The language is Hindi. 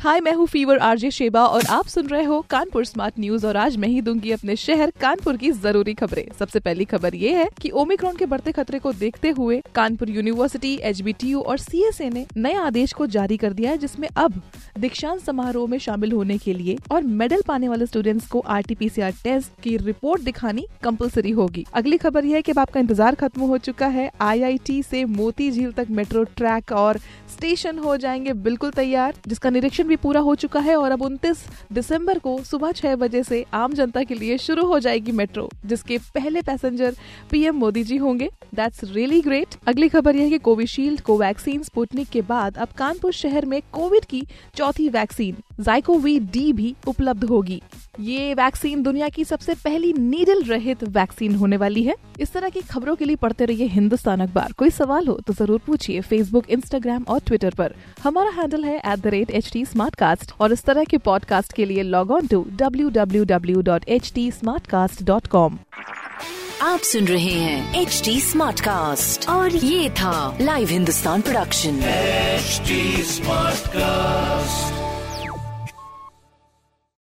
हाय, मैं हूँ फीवर आरजे शेबा और आप सुन रहे हो कानपुर स्मार्ट न्यूज़ और आज मैं ही दूँगी अपने शहर कानपुर की ज़रूरी खबरें। सबसे पहली खबर ये है कि ओमिक्रॉन के बढ़ते खतरे को देखते हुए कानपुर यूनिवर्सिटी, एचबीटीयू और सीएसए ने नए आदेश को जारी कर दिया है, जिसमें अब दीक्षांत समारोह में शामिल होने के लिए और मेडल पाने वाले स्टूडेंट्स को आरटीपीसीआर टेस्ट की रिपोर्ट दिखानी कंपलसरी होगी। अगली खबर यह है की आपका इंतज़ार खत्म हो चुका है। आईआईटी से मोती झील तक मेट्रो ट्रैक और स्टेशन हो जाएँगे बिल्कुल तैयार, जिसका निरीक्षण भी पूरा हो चुका है और अब 29 दिसंबर को सुबह छह बजे से आम जनता के लिए शुरू हो जाएगी मेट्रो, जिसके पहले पैसेंजर पीएम मोदी जी होंगे। दैट्स रियली ग्रेट अगली खबर यह है कि कोविशील्ड को वैक्सीन स्पुटनिक के बाद अब कानपुर शहर में कोविड की चौथी वैक्सीन। जाइकोवी डी भी उपलब्ध होगी। ये वैक्सीन दुनिया की सबसे पहली नीडल रहित वैक्सीन होने वाली है। इस तरह की खबरों के लिए पढ़ते रहिए हिंदुस्तान अखबार। कोई सवाल हो तो ज़रूर पूछिए फेसबुक इंस्टाग्राम और ट्विटर पर। हमारा हैंडल है at the rate H T और इस तरह के पॉडकास्ट के लिए log on to W W W dot H T dot com आप सुन रहे हैं एच डी स्मार्ट कास्ट और ये था live Hindustan production HD Smartcast.